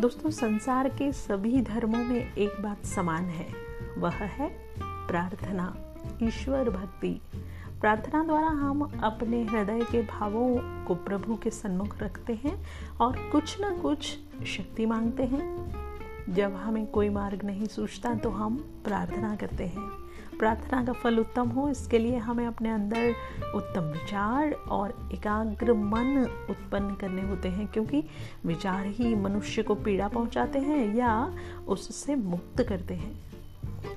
दोस्तों, संसार के सभी धर्मों में एक बात समान है। वह है प्रार्थना, ईश्वर भक्ति। प्रार्थना द्वारा हम अपने हृदय के भावों को प्रभु के सन्मुख रखते हैं और कुछ न कुछ शक्ति मांगते हैं। जब हमें कोई मार्ग नहीं सूझता तो हम प्रार्थना करते हैं। प्रार्थना का फल उत्तम हो, इसके लिए हमें अपने अंदर उत्तम विचार और एकाग्र मन उत्पन्न करने होते हैं, क्योंकि विचार ही मनुष्य को पीड़ा पहुंचाते हैं या उससे मुक्त करते हैं।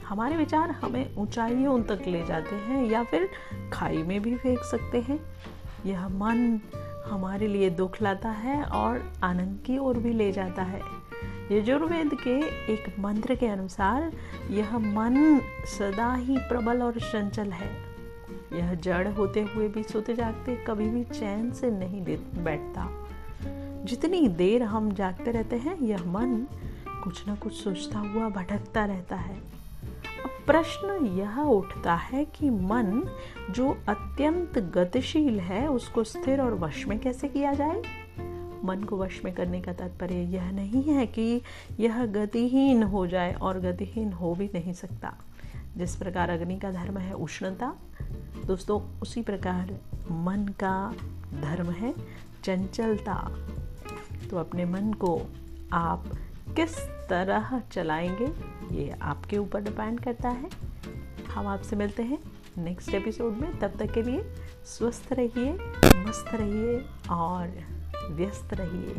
हमारे विचार हमें ऊंचाइयों तक ले जाते हैं या फिर खाई में भी फेंक सकते हैं। यह मन हमारे लिए दुख लाता है और आनंद की ओर भी ले जाता है। यजुर्वेद के एक मंत्र के अनुसार यह मन सदा ही प्रबल और चंचल है। यह जड़ होते हुए भी सोते जागते, कभी भी चैन से नहीं बैठता। जितनी देर हम जागते रहते हैं, यह मन कुछ ना कुछ सोचता हुआ भटकता रहता है। प्रश्न यह उठता है कि मन जो अत्यंत गतिशील है, उसको स्थिर और वश में कैसे किया जाए? मन को वश में करने का तात्पर्य यह नहीं है कि यह गतिहीन हो जाए, और गतिहीन हो भी नहीं सकता। जिस प्रकार अग्नि का धर्म है, उष्णता, दोस्तों, उसी प्रकार मन का धर्म है चंचलता। तो अपने मन को आप किस तरह चलाएँगे, ये आपके ऊपर डिपेंड करता है। हम आपसे मिलते हैं नेक्स्ट एपिसोड में। तब तक के लिए स्वस्थ रहिए, मस्त रहिए और व्यस्त रहिए।